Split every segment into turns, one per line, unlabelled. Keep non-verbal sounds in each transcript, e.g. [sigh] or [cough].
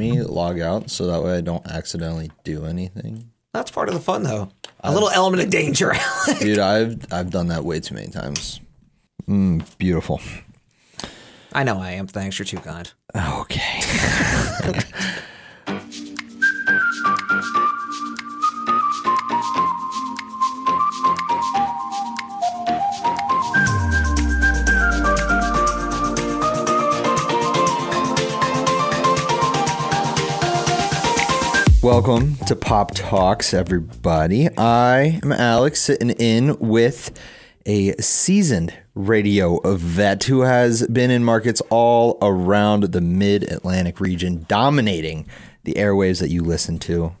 me log out so that way I don't accidentally do anything.
That's part of the fun, though. A little element of danger. [laughs]
Dude, I've I've done that way too many times. Mm, beautiful.
I know I am. Thanks. You're too kind.
Okay. [laughs] Welcome to Pop Talks, everybody. I am Alec, sitting in with a seasoned radio vet who has been in markets all around the mid Atlantic region, dominating the airwaves that you listen to.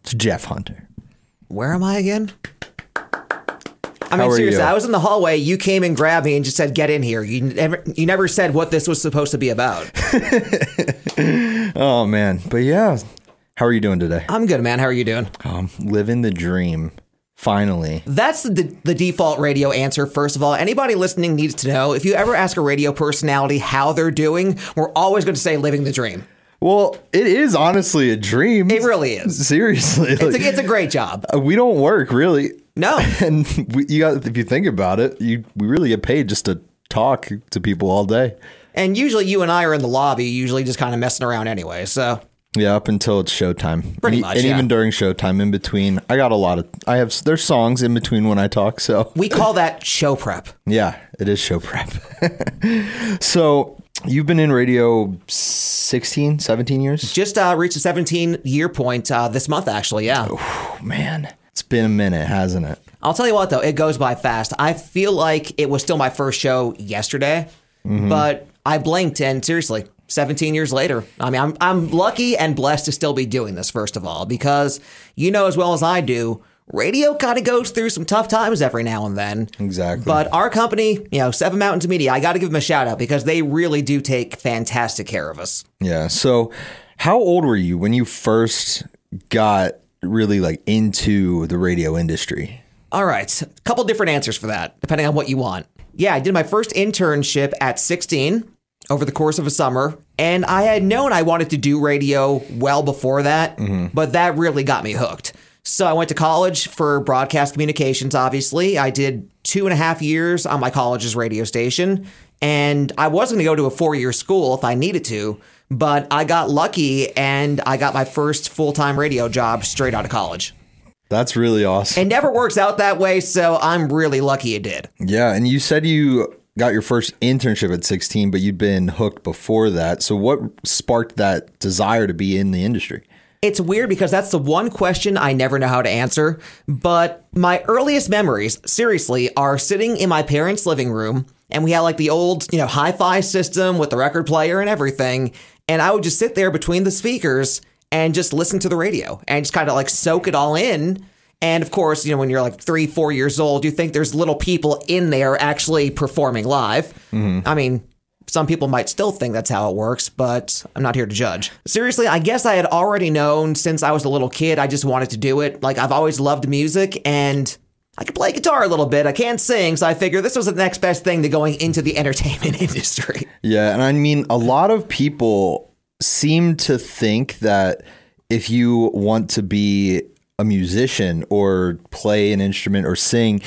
It's Jeff Hunter.
Where am I again? I mean, seriously,
you?
I was in the hallway. You came and grabbed me and just said, "Get in here." You never, you never said what this was supposed to be about. [laughs]
Oh, man. But yeah, how are you doing today?
I'm good, man. How are you doing?
Um, living the dream. Finally.
That's the, the default radio answer. First of all, anybody listening needs to know if you ever ask a radio personality how they're doing, we're always going to say living the dream.
Well, it is honestly a dream.
It really is.
Seriously.
It's
like,
a, it's a great job.
we don't work really.
No. [laughs]
and we, you got if you think about it, you we really get paid just to talk to people all day.
And usually you and I are in the lobby, usually just kind of messing around anyway. So
Yeah, up until it's showtime.
Pretty
and,
much,
and
yeah.
even during showtime, in between, I got a lot of. I have there's songs in between when I talk. So
we call that show prep.
yeah, it is show prep. [laughs] so you've been in radio 16, 17 years.
Just uh, reached a 17 year point uh, this month, actually. Yeah.
Oh, man, it's been a minute, hasn't it?
I'll tell you what, though, it goes by fast. I feel like it was still my first show yesterday, but I blinked and seriously, 17 years later. I mean, I'm, I'm lucky and blessed to still be doing this, first of all, because you know as well as I do, radio kind of goes through some tough times every now and then.
Exactly.
But our company, you know, Seven Mountains Media, I got to give them a shout out because they really do take fantastic care of us.
Yeah. So, how old were you when you first got really like into the radio industry?
All right, a couple different answers for that, depending on what you want. Yeah, I did my first internship at 16 over the course of a summer, and I had known I wanted to do radio well before that, mm-hmm. but that really got me hooked. So I went to college for broadcast communications, obviously. I did two and a half years on my college's radio station, and I was going to go to a four year school if I needed to, but I got lucky and I got my first full time radio job straight out of college.
That's really awesome.
It never works out that way, so I'm really lucky it did.
yeah. And you said you got your first internship at 16, but you'd been hooked before that. So, what sparked that desire to be in the industry?
It's weird because that's the one question I never know how to answer. But my earliest memories, seriously, are sitting in my parents' living room, and we had like the old, you know, hi fi system with the record player and everything. And I would just sit there between the speakers and just listen to the radio and just kind of like soak it all in. And of course, you know, when you're like three, four years old, you think there's little people in there actually performing live. Mm-hmm. I mean, some people might still think that's how it works, but I'm not here to judge. Seriously, I guess I had already known since I was a little kid, I just wanted to do it. Like, I've always loved music and I can play guitar a little bit. I can't sing, so I figure this was the next best thing to going into the [laughs] entertainment [laughs] industry.
Yeah. And I mean, a lot of people seem to think that if you want to be a musician or play an instrument or sing,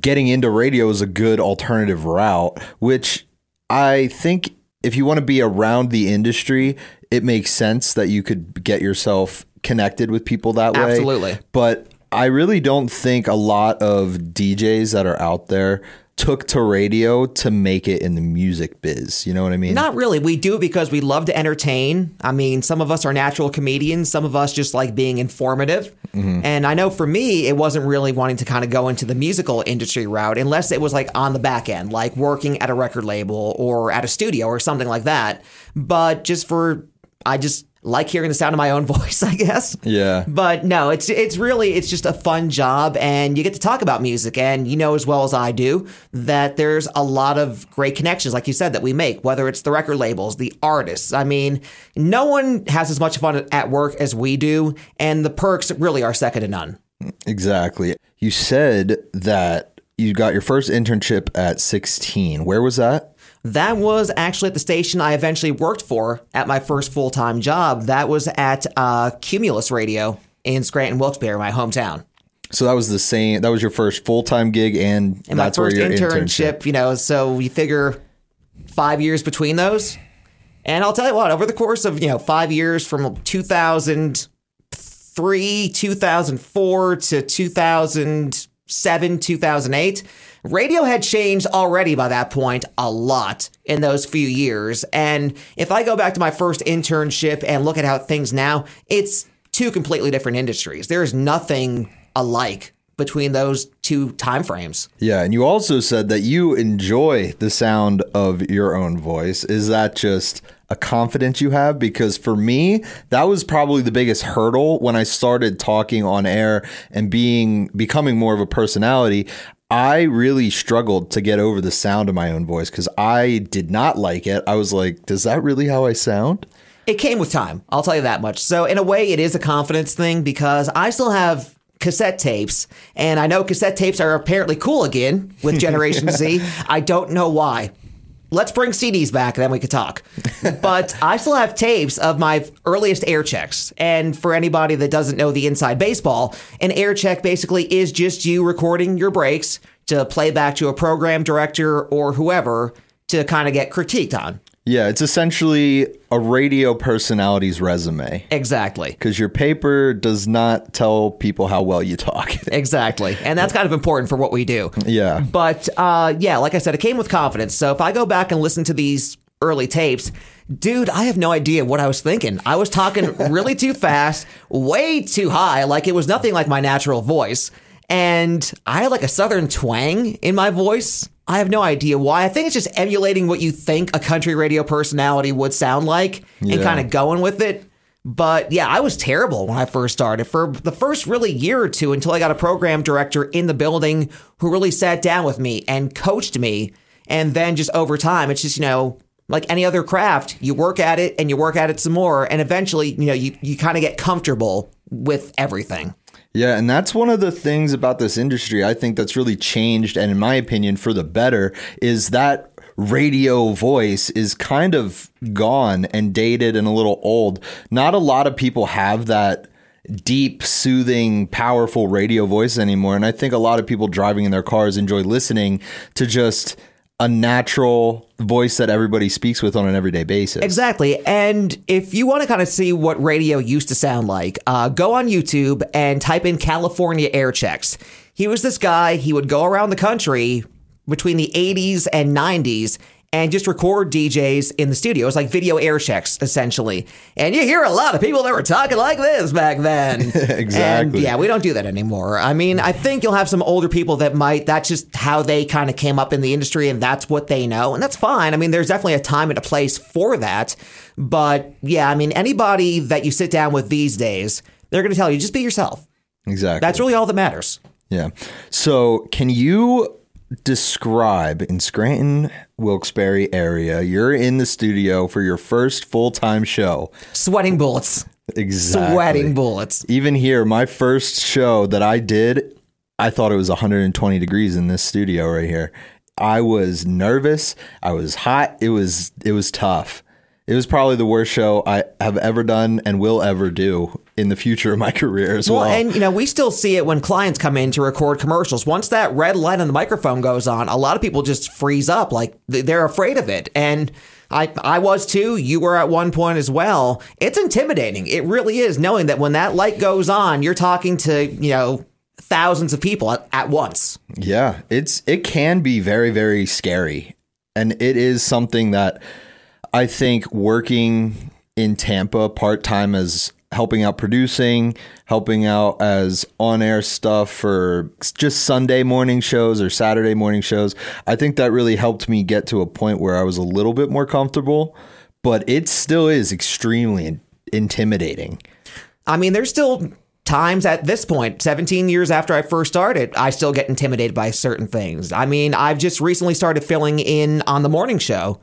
getting into radio is a good alternative route, which I think if you want to be around the industry, it makes sense that you could get yourself connected with people that way.
Absolutely.
But I really don't think a lot of DJs that are out there took to radio to make it in the music biz. You know what I mean?
Not really. We do it because we love to entertain. I mean, some of us are natural comedians, some of us just like being informative. Mm-hmm. And I know for me, it wasn't really wanting to kind of go into the musical industry route unless it was like on the back end, like working at a record label or at a studio or something like that. But just for, I just like hearing the sound of my own [laughs] voice, I guess.
Yeah.
But no, it's it's really it's just a fun job and you get to talk about music and you know as well as I do that there's a lot of great connections like you said that we make whether it's the record labels, the artists. I mean, no one has as much fun at work as we do and the perks really are second to none.
Exactly. You said that you got your first internship at 16. Where was that?
That was actually at the station I eventually worked for at my first full time job. That was at uh, Cumulus Radio in Scranton, Wilkes-Barre, my hometown.
So that was the same. That was your first full time gig, and,
And my
that's where
first
your
internship, you know, so you figure five years between those. And I'll tell you what, over the course of, you know, five years from 2003, 2004 to 2007, 2008, radio had changed already by that point a lot in those few years. And if I go back to my first internship and look at how things now, it's two completely different industries. There is nothing alike between those two time frames.
Yeah, and you also said that you enjoy the sound of your own voice. Is that just a confidence you have? Because for me, that was probably the biggest hurdle when I started talking on air and being becoming more of a personality. I really struggled to get over the sound of my own voice because I did not like it. I was like, "Does that really how I sound?"
It came with time. I'll tell you that much. So in a way, it is a confidence thing because I still have cassette tapes, and I know cassette tapes are apparently cool again with Generation Z. [laughs] I don't know why. Let's bring CDs back, and then we could talk. [laughs] But I still have tapes of my earliest air checks. And for anybody that doesn't know the inside baseball, an air check basically is just you recording your breaks to play back to a program director or whoever to kind of get critiqued on.
Yeah, it's essentially a radio personality's resume
Exactly.
because your paper does not tell people how well you talk. [laughs]
Exactly. And that's kind of important for what we do.
yeah.
But uh, yeah, like I said, it came with confidence. So if I go back and listen to these early tapes, dude, I have no idea what I was thinking. I was talking [laughs] really too fast, way too high, like it was nothing like my natural voice. And I had like a southern twang in my voice. I have no idea why. I think it's just emulating what you think a country radio personality would sound like and kind of going with it. But yeah, I was terrible when I first started for the first really year or two until I got a program director in the building who really sat down with me and coached me. And then just over time, it's just, you know, like any other craft, you work at it and you work at it some more. And eventually, you know, you, you kind of get comfortable with everything.
Yeah, and that's one of the things about this industry I think that's really changed and in my opinion for the better is that radio voice is kind of gone and dated and a little old. Not a lot of people have that deep, soothing, powerful radio voice anymore and I think a lot of people driving in their cars enjoy listening to just a natural voice that everybody speaks with on an everyday basis.
Exactly. And if you want to kind of see what radio used to sound like, uh, go on YouTube and type in California air checks. He was this guy, he would go around the country between the 80s and 90s and just record DJs in the studio. It was like video air checks, essentially. And you hear a lot of people that were talking like this back then. [laughs]
Exactly.
And yeah, we don't do that anymore. I mean, I think you'll have some older people that might, that's just how they kind of came up in the industry and that's what they know. And that's fine. I mean, there's definitely a time and a place for that. But yeah, I mean, anybody that you sit down with these days, they're going to tell you just be yourself.
Exactly.
That's really all that matters.
Yeah. So, can you describe in Scranton, Wilkes-Barre area, you're in the studio for your first full-time show.
Sweating bullets.
Exactly.
Sweating bullets.
Even here, my first show that I did, I thought it was 120 degrees in this studio right here. I was nervous. I was hot. It was it was tough. It was probably the worst show I have ever done and will ever do in the future of my [laughs] career as well.
Well, and you know, we still see it when clients come in to record commercials. Once that red light on the microphone goes on, a lot of people just freeze up, like they're afraid of it. And I, I was too. You were at one point as well. It's intimidating. It really is, knowing that when that light goes on, you're talking to you know thousands of people at, at once.
Yeah, it's it can be very very scary. And it is something that I think working in Tampa part-time as helping out producing, helping out as on-air stuff for just Sunday morning shows or Saturday morning shows, I think that really helped me get to a point where I was a little bit more comfortable, but it still is extremely in- intimidating.
I mean, there's still times at this point, 17 years after I first started, I still get intimidated by certain things. I mean, I've just recently started filling in on the morning show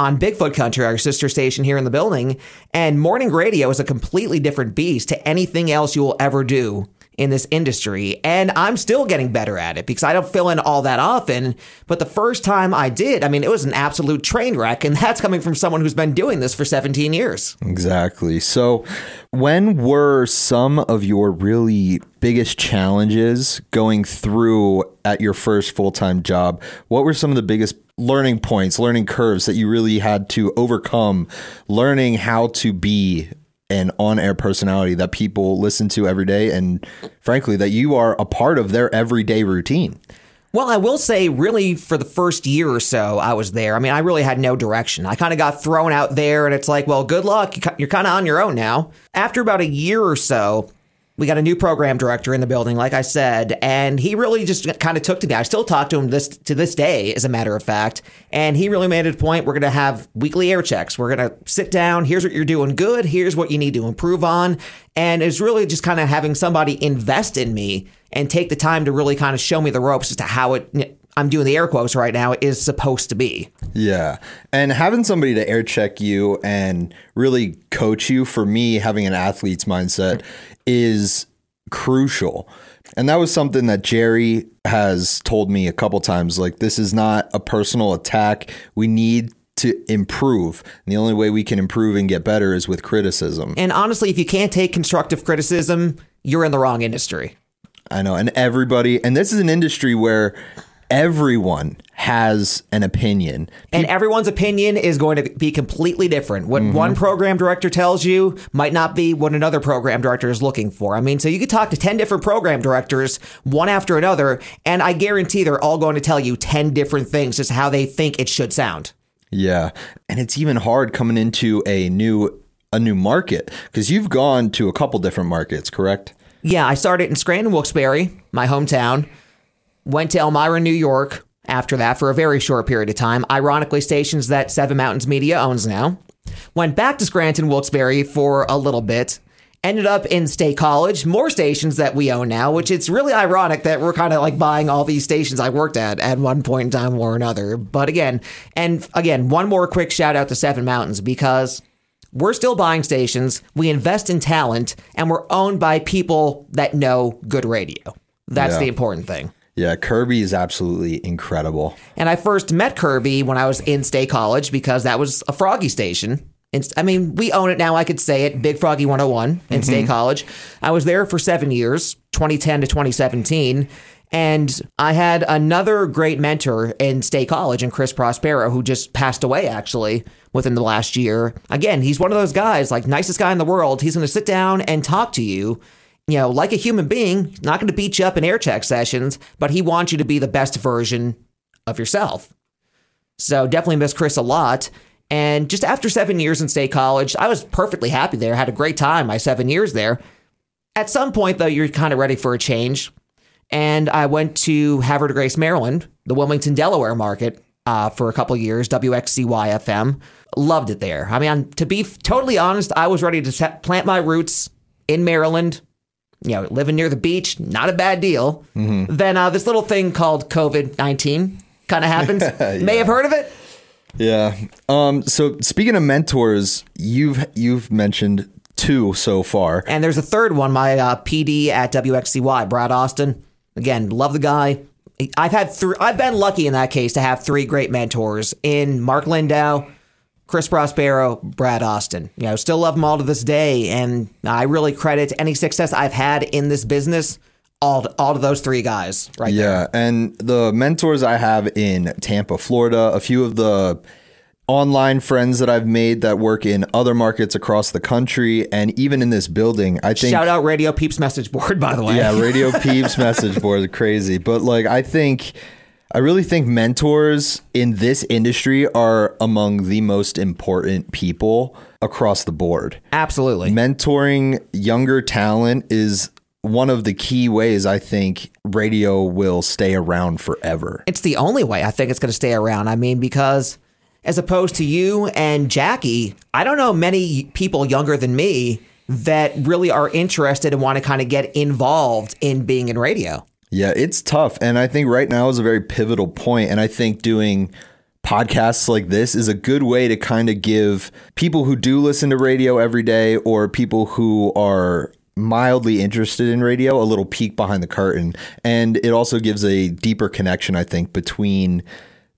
on Bigfoot Country, our sister station here in the building, and morning radio is a completely different beast to anything else you will ever do in this industry. And I'm still getting better at it because I don't fill in all that often. But the first time I did, I mean, it was an absolute train wreck. And [laughs] that's coming from someone who's been doing this for 17 years.
Exactly. So, when were some of your really biggest challenges going through at your first full time job? What were some of the biggest learning points, learning curves that you really had to overcome, learning how to be an on-air personality that people listen to every day and frankly that you are a part of their everyday routine
well, I will say, really, for the first year or so I was there, I mean, I really had no direction. I kind of got thrown out there, and it's like, well, good luck. You're kind of on your own now. After about a year or so, we got a new program director in the building, like I said, and he really just kind of took to me. I still talk to him this to this day, as a matter of fact, and he really made it a point. We're going to have weekly air checks. We're going to sit down. Here's what you're doing good. Here's what you need to improve on, and it's really just kind of having somebody invest in me and take the time to really kind of show me the ropes as to how it. I'm doing the air quotes right now is supposed to be.
Yeah. And having somebody to air check you and really coach you for me having an athlete's mindset is crucial. And that was something that Jerry has told me a couple times like this is not a personal attack. We need to improve. And the only way we can improve and get better is with criticism.
And honestly, if you can't take constructive criticism, you're in the wrong industry.
I know. And everybody, and this is an industry where everyone has an opinion.
And everyone's opinion is going to be completely different. What mm-hmm. one program director tells you might not be what another program director is looking for. I mean, so you could talk to 10 different program directors, one after another, and I guarantee they're all going to tell you 10 different things as how they think it should sound.
Yeah. And it's even hard coming into a new a new market because you've gone to a couple different markets, correct?
Yeah, I started in Scranton, Wilkes-Barre, my hometown. Went to Elmira, New York after that for a very short period of time. Ironically, stations that Seven Mountains Media owns now. Went back to Scranton, Wilkes-Barre for a little bit. Ended up in State College, more stations that we own now, which it's really ironic that we're kind of like buying all these stations I worked at at one point in time or another. But again, and again, one more quick shout out to Seven Mountains because we're still buying stations, we invest in talent, and we're owned by people that know good radio. That's yeah. the important thing.
Yeah, Kirby is absolutely incredible.
And I first met Kirby when I was in State College because that was a Froggy station. I mean, we own it now. I could say it. Big Froggy 101 in mm-hmm. State College. I was there for seven years, 2010 to 2017. And I had another great mentor in State College, and Chris Prospero, who just passed away actually within the last year. Again, he's one of those guys, like nicest guy in the world. He's going to sit down and talk to you you know, like a human being, not going to beat you up in air check sessions, but he wants you to be the best version of yourself. So definitely miss Chris a lot. And just after seven years in state college, I was perfectly happy there. Had a great time my seven years there. At some point, though, you're kind of ready for a change. And I went to Havre Grace, Maryland, the Wilmington, Delaware market uh, for a couple years, WXCY FM. Loved it there. I mean, to be totally honest, I was ready to set, plant my roots in Maryland, you know, living near the beach, not a bad deal. Mm-hmm. Then uh, this little thing called COVID 19 kind of happens. [laughs] yeah. May have heard of it.
Yeah. Um, so speaking of mentors, you've you've mentioned two so far,
and there's a third one. My uh, PD at WXCY, Brad Austin. Again, love the guy. I've had three. I've been lucky in that case to have three great mentors in Mark Lindau, Chris Prospero, Brad Austin. You know, still love them all to this day, and I really credit any success I've had in this business all to, all to those three guys right
yeah,
there.
and the mentors I have in Tampa, Florida, a few of the online friends that I've made that work in other markets across the country and even in this building. I think
Shout out Radio Peeps message board by the way.
Yeah, Radio [laughs] Peeps message board is crazy. But like I think I really think mentors in this industry are among the most important people across the board.
Absolutely.
Mentoring younger talent is one of the key ways I think radio will stay around forever.
It's the only way I think it's going to stay around. I mean, because as opposed to you and Jackie, I don't know many people younger than me that really are interested and want to kind of get involved in being in radio.
Yeah, it's tough. And I think right now is a very pivotal point. And I think doing podcasts like this is a good way to kind of give people who do listen to radio every day or people who are mildly interested in radio a little peek behind the curtain. And it also gives a deeper connection, I think, between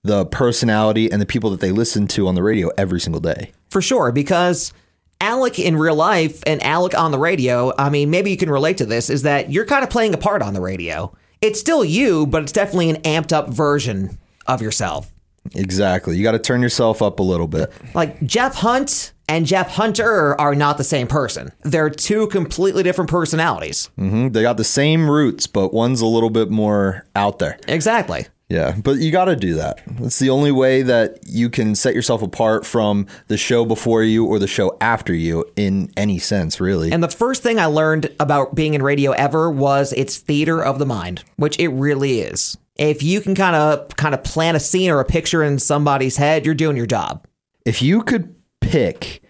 the personality and the people that they listen to on the radio every single day.
For sure, because Alec in real life and Alec on the radio, I mean, maybe you can relate to this, is that you're kind of playing a part on the radio. It's still you, but it's definitely an amped up version of yourself.
Exactly. You got to turn yourself up a little bit.
Like Jeff Hunt and Jeff Hunter are not the same person. They're two completely different personalities.
hmm They got the same roots, but one's a little bit more out there.
Exactly.
Yeah, but you got to do that. It's the only way that you can set yourself apart from the show before you or the show after you in any sense, really.
And the first thing I learned about being in radio ever was it's theater of the mind, which it really is. If you can kind of kind of plant a scene or a picture in somebody's head, you're doing your job.
if you could pick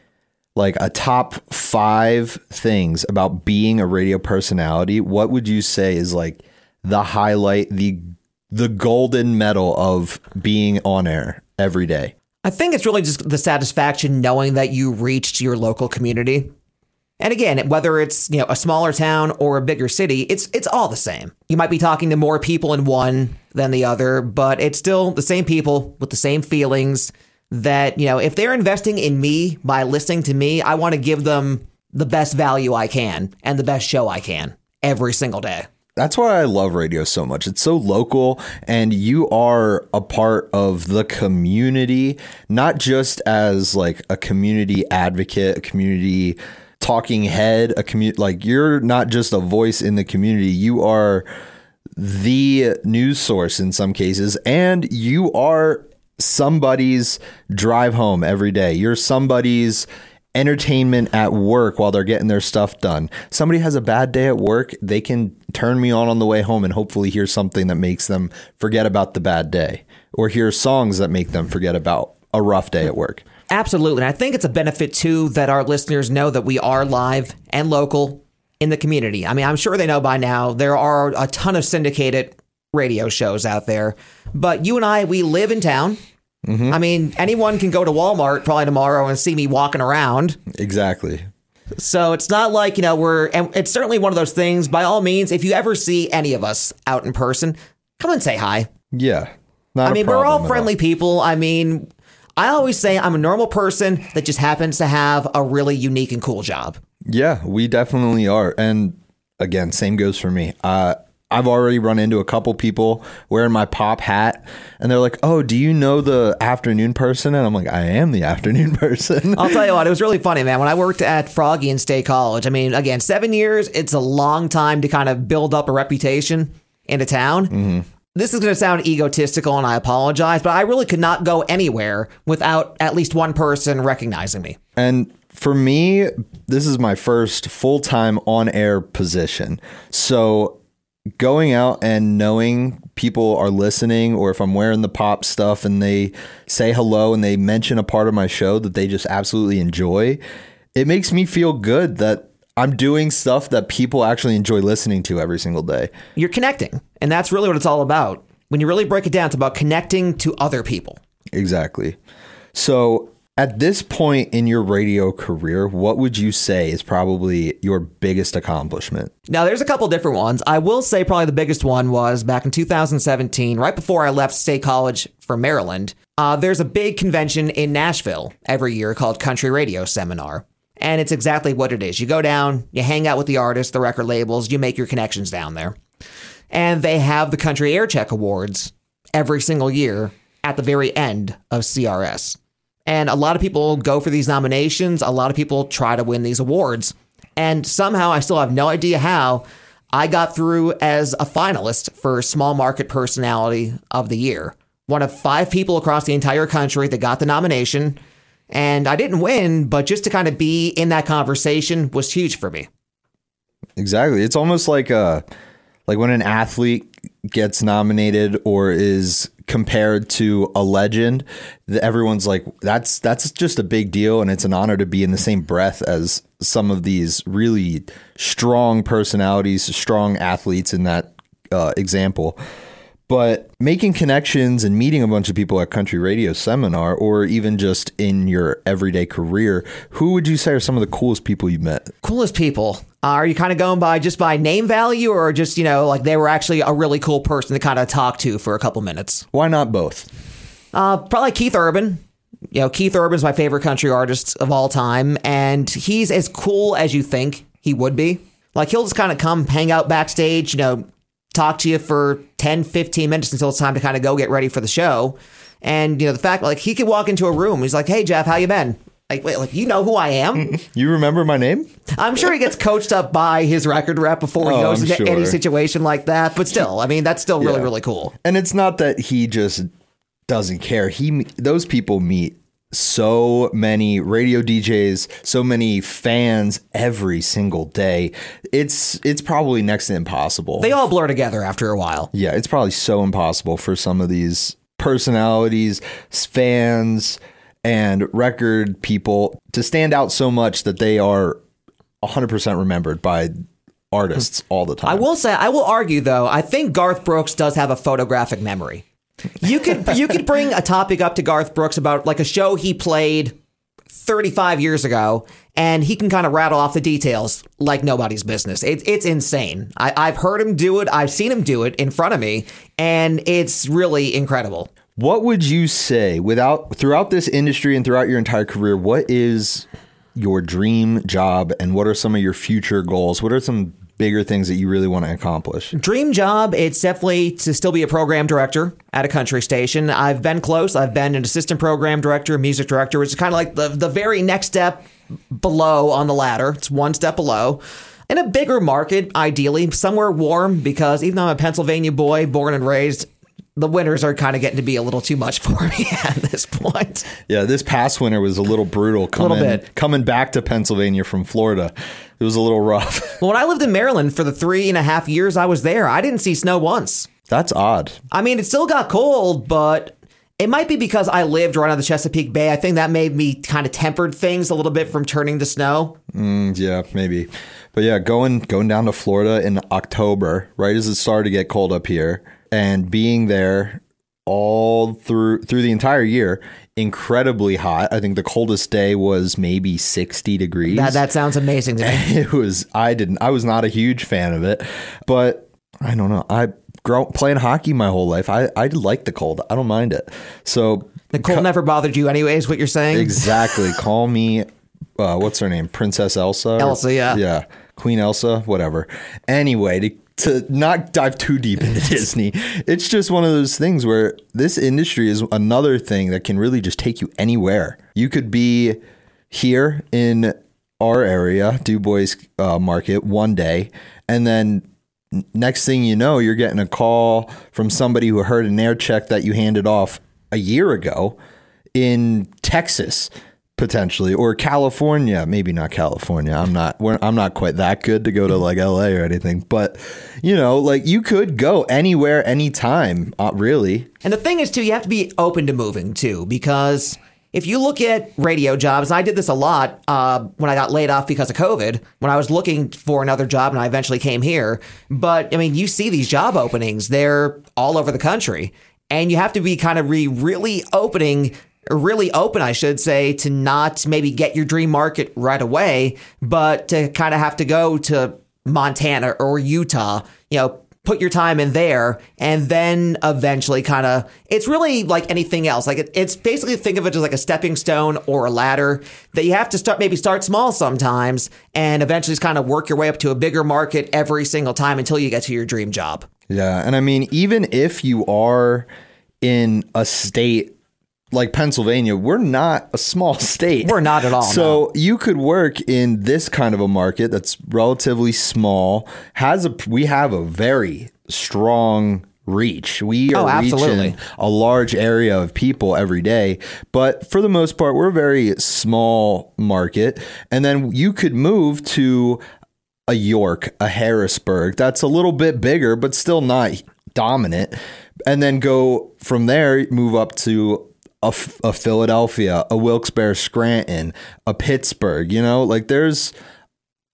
like a top five things about being a radio personality, what would you say is like the highlight, the the golden medal of being on air every day?
I think it's really just the satisfaction knowing that you reached your local community. And again, whether it's, you know, a smaller town or a bigger city, it's it's all the same. You might be talking to more people in one than the other, but it's still the same people with the same feelings that, you know, if they're investing in me by listening to me, I want to give them the best value I can and the best show I can every single day.
That's why I love radio so much. It's so local and you are a part of the community, not just as like a community advocate, a community talking head, a community like you're not just a voice in the community. You are the news source in some cases and you are somebody's drive home every day. You're somebody's entertainment at work while they're getting their stuff done. Somebody has a bad day at work, they can turn me on on the way home and hopefully hear something that makes them forget about the bad day or hear songs that make them forget about a rough day at work.
Absolutely. And I think it's a benefit too that our listeners know that we are live and local in the community. I mean, I'm sure they know by now there are a ton of syndicated radio shows out there, but you and I, we live in town. I mean, anyone can go to Walmart probably tomorrow and see me walking around.
Exactly.
So it's not like, you know, we're, and it's certainly one of those things. By all means, if you ever see any of us out in person, come and say hi.
Yeah.
I mean, we're all friendly people. I mean, I always say I'm a normal person that just happens to have a really unique and cool job.
Yeah, we definitely are. And again, same goes for me. Uh, I've already run into a couple people wearing my pop hat, and they're like, "Oh, do you know the afternoon person?" And I'm like, "I am the [laughs] afternoon person."
I'll tell you what, it was really funny, man. When I worked at Froggy in State College, I mean, again, seven years, it's a long time to kind of build up a reputation in a town. Mm-hmm. This is going to sound egotistical, and I apologize, but I really could not go anywhere without at least one person recognizing me.
And for me, this is my first full time on air position. So going out and knowing people are listening, or if I'm wearing the pop stuff and they say hello and they mention a part of my show that they just absolutely enjoy, it makes me feel good that I'm doing stuff that people actually enjoy listening to every single day.
You're connecting, and that's really what it's all about. When you really break it down, it's about connecting to other people.
Exactly. So, at this point in your radio career, what would you say is probably your biggest accomplishment?
Now, there's a couple different ones. I will say probably the biggest one was back in 2017, right before I left State College for Maryland. Uh, there's a big convention in Nashville every year called Country Radio Seminar. And it's exactly what it is. You go down, you hang out with the artists, the record labels, you make your connections down there. And they have the Country Air Check Awards every single year at the very end of CRS. And a lot of people go for these nominations. A lot of people try to win these awards. And somehow, I still have no idea how, I got through as a finalist for Small Market Personality of the Year. One of five people across the entire country that got the nomination. And I didn't win, but just to kind of be in that conversation was huge for me.
Exactly. It's almost like a like when an athlete gets nominated or is compared to a legend, everyone's like that's that's just a big deal and it's an honor to be in the same breath as some of these really strong personalities, strong athletes in that uh, example. But making connections and meeting a bunch of people at country radio seminar or even just in your everyday career, who would you say are some of the coolest people you met?
Coolest people. Uh, are you kind of going by just by name value or just, you know, like they were actually a really cool person to kind of talk to for a couple minutes?
Why not both?
Uh, probably Keith Urban. You know, Keith Urban's my favorite country artist of all time, and he's as cool as you think he would be. Like, he'll just kind of come hang out backstage, you know, talk to you for 10, 15 minutes until it's time to kind of go get ready for the show. And, you know, the fact, like, he could walk into a room, he's like, hey, Jeff, how you been? Like, wait, like, you know who I am? [laughs]
You remember my name?
I'm sure he gets coached up by his record rep before he
Oh,
goes
I'm
into any situation like that. But still, I mean, that's still really,
Yeah.
really cool.
And it's not that he just doesn't care. He those people meet so many radio DJs, so many fans every single day. It's it's probably next to impossible.
They all blur together after a while.
yeah, it's probably so impossible for some of these personalities, fans, and record people to stand out so much that they are 100% remembered by artists all the time.
I will say, I will argue though. I think Garth Brooks does have a photographic memory. You could you could bring a topic up to Garth Brooks about like a show he played 35 years ago, and he can kind of rattle off the details like nobody's business. It's it's insane. I, I've heard him do it. I've seen him do it in front of me, and it's really incredible.
What would you say without throughout this industry and throughout your entire career, what is your dream job and what are some of your future goals? What are some bigger things that you really want to accomplish?
Dream job, it's definitely to still be a program director at a country station. I've been close. I've been an assistant program director, music director, which is kind of like the, the very next step below on the ladder. It's one step below. In a bigger market, ideally, somewhere warm, because even though I'm a Pennsylvania boy, born and raised, the winters are kind of getting to be a little too much for me [laughs] at this point.
Yeah, this past winter was a little brutal coming
bit.
coming back to Pennsylvania from Florida. It was a little rough. [laughs]
Well, when I lived in Maryland for the three and a half years I was there, I didn't see snow once.
That's odd.
I mean, it still got cold, but it might be because I lived right on the Chesapeake Bay. I think that made me kind of tempered things a little bit from turning to snow.
Mm, yeah, maybe. But yeah, going going down to Florida in October, right as it started to get cold up here, and being there all through through the entire year, incredibly hot. I think the coldest day was maybe 60 degrees.
That that sounds amazing to me. [laughs]
it was I didn't I was not a huge fan of it, but I don't know. I grow playing hockey my whole life. I I like the cold. I don't mind it. So
The cold never bothered you, anyways. What you're saying?
exactly, call me uh, what's her name? Princess Elsa.
Elsa, yeah.
Yeah. Queen Elsa, whatever. Anyway, to to not dive too deep into [laughs] Disney, it's just one of those things where this industry is another thing that can really just take you anywhere. You could be here in our area, Du Bois uh, Market, one day, and then next thing you know, you're getting a call from somebody who heard an air check that you handed off a year ago in Texas potentially or California maybe not California I'm not I'm not quite that good to go to like LA or anything but you know like you could go anywhere anytime uh, really
And the thing is, too, you have to be open to moving too, because if you look at radio jobs, and I did this a lot uh, when I got laid off because of COVID, when I was looking for another job and I eventually came here. But I mean, you see these job openings, they're all over the country. And you have to be kind of re- really opening. Really open, I should say, to not maybe get your dream market right away, but to kind of have to go to Montana or Utah, you know, put your time in there and then eventually kind of it's really like anything else. Like it, it's basically think of it as like a stepping stone or a ladder that you have to start maybe start small sometimes and eventually just kind of work your way up to a bigger market every single time until you get to your dream job.
Yeah and I mean even if you are in a state like Pennsylvania, we're not a small [laughs] state.
We're not at all,
So you could work in this kind of a market that's relatively small. Has a we have a very strong reach. We oh, are
Oh,
reaching a large area of people every day, but for the most part, we're a very small market. And then you could move to a York, a Harrisburg. That's a little bit bigger, but still not dominant. And then go from there, move up to a, a Philadelphia, a Wilkes-Barre, Scranton, a Pittsburgh. You know, like there's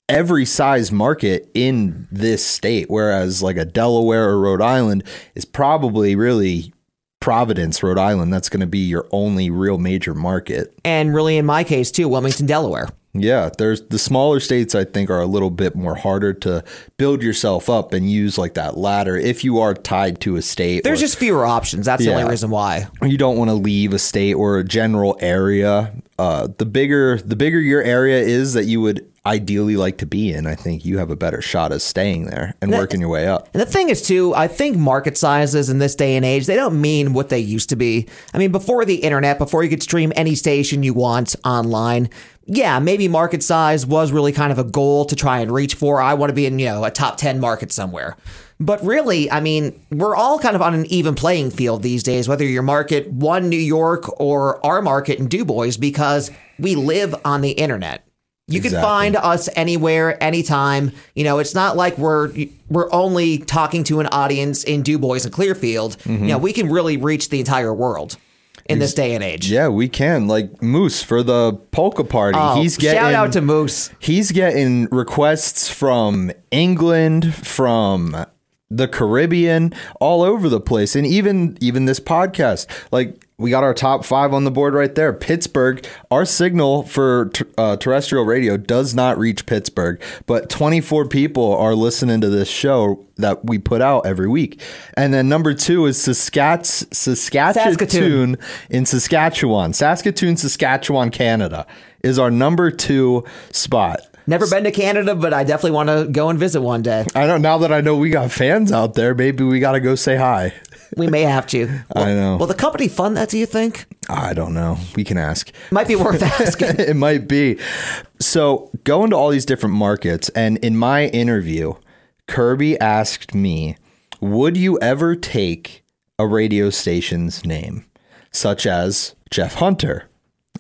every size market in this state, whereas like a Delaware or Rhode Island is probably really Providence, Rhode Island. That's going to be your only real major market.
And really, in my case, too, Wilmington, Delaware.
Yeah, there's the smaller states I think are a little bit more harder to build yourself up and use like that ladder if you are tied to a state.
There's
or-
just fewer options. That's the only reason why.
you don't want to leave a state or a general area. Uh, the bigger the bigger your area is that you would ideally like to be in, I think you have a better shot of staying there and working your way up.
And the thing is, too, I think market sizes in this day and age, they don't mean what they used to be. I mean, before the internet, before you could stream any station you want online, yeah, maybe market size was really kind of a goal to try and reach for. I want to be in, you know, a top 10 market somewhere. But really, I mean, we're all kind of on an even playing field these days, whether your market one New York or our market in Du Bois, because we live on the internet. You can find us anywhere, anytime. You know, it's not like we're we're only talking to an audience in Du Bois and Clearfield.
Mm-hmm.
You know, we can really reach the entire world in this day and age.
Yeah, we can. Like Moose for the polka party.
Oh,
he's getting
shout out to Moose.
He's getting requests from England, from the Caribbean, all over the place, and even even this podcast. Like we got our top five on the board right there. Pittsburgh. Our signal for t- uh, terrestrial radio does not reach Pittsburgh, but 24 people are listening to this show that we put out every week. And then number two is Saskats- Saskatchewan
Saskatoon.
in Saskatchewan, Saskatoon, Saskatchewan, Canada is our number two spot.
Never been to Canada, but I definitely want to go and visit one day.
I don't. Now that I know we got fans out there, maybe we got to go say hi.
We may have to. Will, [laughs]
I know.
Will the company fund that? Do you think?
I don't know. We can ask.
Might be worth [laughs] asking.
it might be. So going to all these different markets, and in my interview, Kirby asked me, "Would you ever take a radio station's name, such as Jeff Hunter?"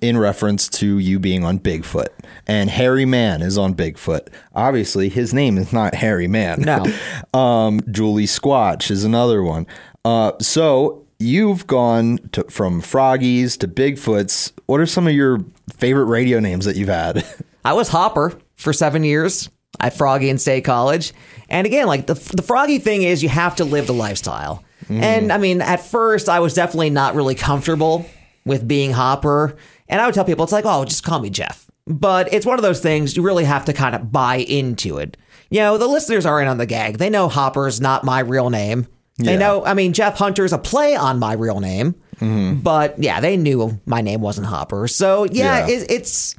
In reference to you being on Bigfoot, and Harry Mann is on Bigfoot. Obviously, his name is not Harry Mann.
No. [laughs]
Um, Julie Squatch is another one. Uh, so you've gone to, from Froggies to Bigfoots. What are some of your favorite radio names that you've had? [laughs]
I was Hopper for seven years at Froggy and State College. And again, like the, the Froggy thing is you have to live the lifestyle. And I mean, at first, I was definitely not really comfortable with being Hopper. And I would tell people, it's like, oh, just call me Jeff. But it's one of those things you really have to kind of buy into it. You know, the listeners are in on the gag. They know Hopper's not my real name. They know, I mean, Jeff Hunter's a play on my real name. Mm-hmm. But yeah, they knew my name wasn't Hopper. So yeah,
Yeah.
It, it's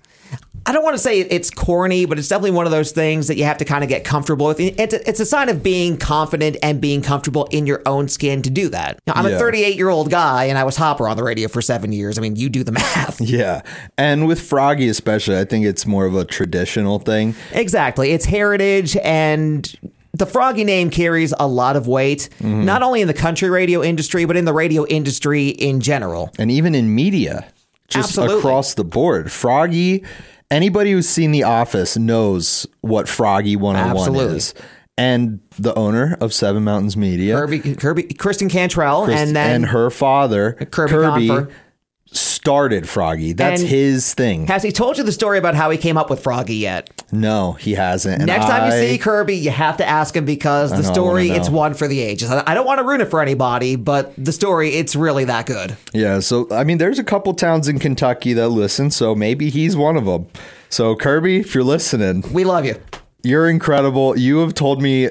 I don't want to say it's corny, but it's definitely one of those things that you have to kind of get comfortable with. It's a, it's a sign of being confident and being comfortable in your own skin to do that. Now, I'm a 38 year old guy, and I was Hopper on the radio for seven years. I mean, you do the [laughs] math.
yeah. And with Froggy, especially, I think it's more of a traditional thing.
exactly, it's heritage, and the Froggy name carries a lot of weight,
Mm-hmm.
not only in the country radio industry, but in the radio industry in general.
and even in media, just
Absolutely.
across the board. Froggy, anybody who's seen The Office knows what Froggy 101
Absolutely.
is. And the owner of Seven Mountains Media,
Kirby, Kirby, Kristin Cantrell,
Chris-
and then
and her father,
Kirby
Kirby. Started Froggy. That's
And-
his thing.
has he told you the story about how he came up with Froggy yet?
no, he hasn't. And
Next time you
I-
see Kirby, you have to ask him because the
know, I
story
wanna
it's
know.
one for the ages. I I don't want to ruin it for anybody, but the story it's really that good.
Yeah, so I mean, there's a couple towns in Kentucky that listen, so maybe he's one of them. So Kirby, if you're listening,
We love you.
You're incredible. You have told me.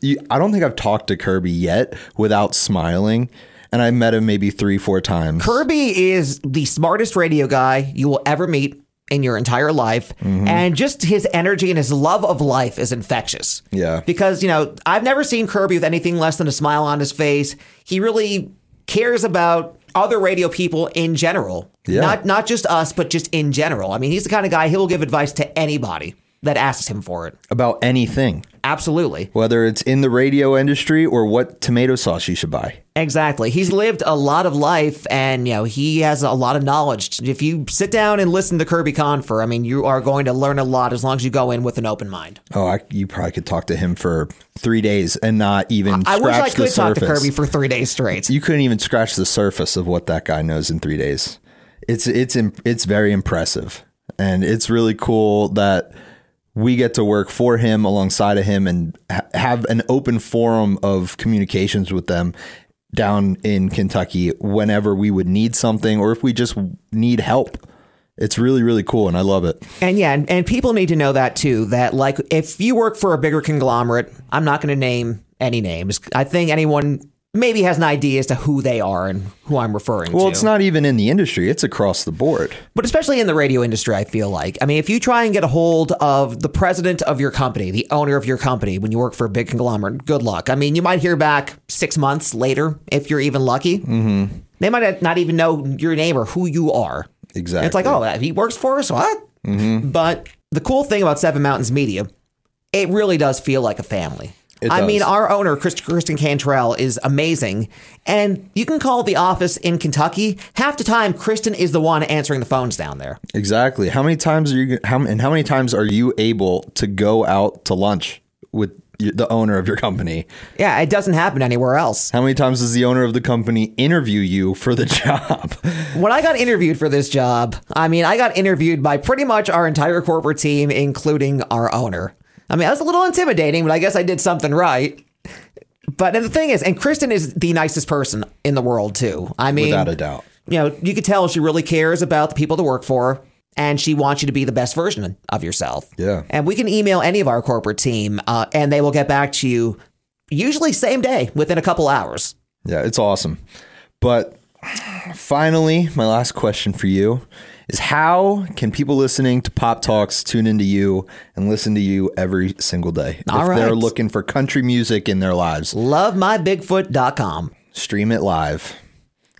you- I don't think I've talked to Kirby yet without smiling, and I met him maybe three, four times.
Kirby is the smartest radio guy you will ever meet in your entire life.
Mm-hmm.
And just his energy and his love of life is infectious.
Yeah.
Because, you know, I've never seen Kirby with anything less than a smile on his face. He really cares about other radio people in general.
Yeah.
Not not just us, but just in general. I mean, he's the kind of guy he will give advice to anybody that asks him for it.
about anything,
Absolutely.
whether it's in the radio industry or what tomato sauce you should buy.
Exactly. He's lived a lot of life and, you know, he has a lot of knowledge. If you sit down and listen to Kirby Confer, I mean, you are going to learn a lot as long as you go in with an open mind.
Oh, I, you probably could talk to him for three days and not even
I
scratch
wish I could talk to. Kirby for three days straight.
You couldn't even scratch the surface of what that guy knows in three days. It's it's it's very impressive, and it's really cool that we get to work for him alongside of him and ha- have an open forum of communications with them down in Kentucky whenever we would need something or if we just need help. It's really, really cool and I love it.
And yeah, and, and people need to know that too. That like if you work for a bigger conglomerate, I'm not going to name any names. I think anyone maybe has an idea as to who they are and who I'm referring
Well,
to.
Well, it's not even in the industry, it's across the board.
But especially in the radio industry, I feel like. I mean, if you try and get a hold of the president of your company, the owner of your company, when you work for a big conglomerate, good luck. I mean, you might hear back six months later if you're even lucky. Mm-hmm. They might not even know your name or who you are.
Exactly.
It's like, oh, he works for us? What?
Mm-hmm.
But the cool thing about Seven Mountains Media, it really does feel like a family.
It
I
does.
mean, our owner, Kristin Cantrell, is amazing. And you can call the office in Kentucky. Half the time, Kristin is the one answering the phones down there.
Exactly. How many times are you how and how many times are you able to go out to lunch with the owner of your company?
Yeah, it doesn't happen anywhere else.
How many times does the owner of the company interview you for the [laughs] job?
When I got interviewed for this job, I mean, I got interviewed by pretty much our entire corporate team, including our owner. I mean, that was a little intimidating, but I guess I did something right. But and the thing is, and Kristin is the nicest person in the world too. I mean,
Without a doubt.
you know, you could tell she really cares about the people that work for her, and she wants you to be the best version of yourself.
Yeah.
And we can email any of our corporate team, uh, and they will get back to you usually same day, within a couple hours.
Yeah, it's awesome. But finally, my last question for you is how can people listening to Pop Talks tune into you and listen to you every single day?
All
if they're looking for country music in their lives,
LoveMyBigfoot.com.
stream it live.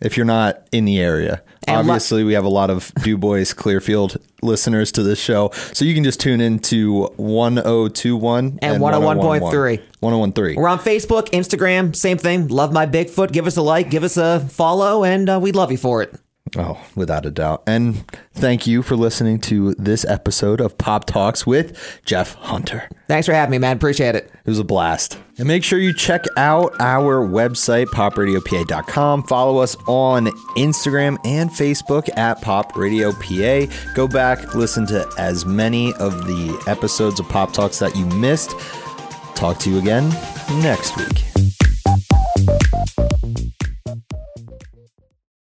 If you're not in the area,
And lo-
obviously we have a lot of Du Bois Clearfield listeners to this show, so you can just tune in to 1021
And 101.3.
1013.
We're on Facebook, Instagram, same thing. Love my Bigfoot. Give us a like, give us a follow, and uh, we'd love you for it.
Oh, without a doubt. And thank you for listening to this episode of Pop Talks with Jeff Hunter.
Thanks for having me, man. Appreciate it.
It was a blast. And make sure you check out our website, popradiopa.com. Follow us on Instagram and Facebook at Pop Radio PA. Go back, listen to as many of the episodes of Pop Talks that you missed. Talk to you again next week.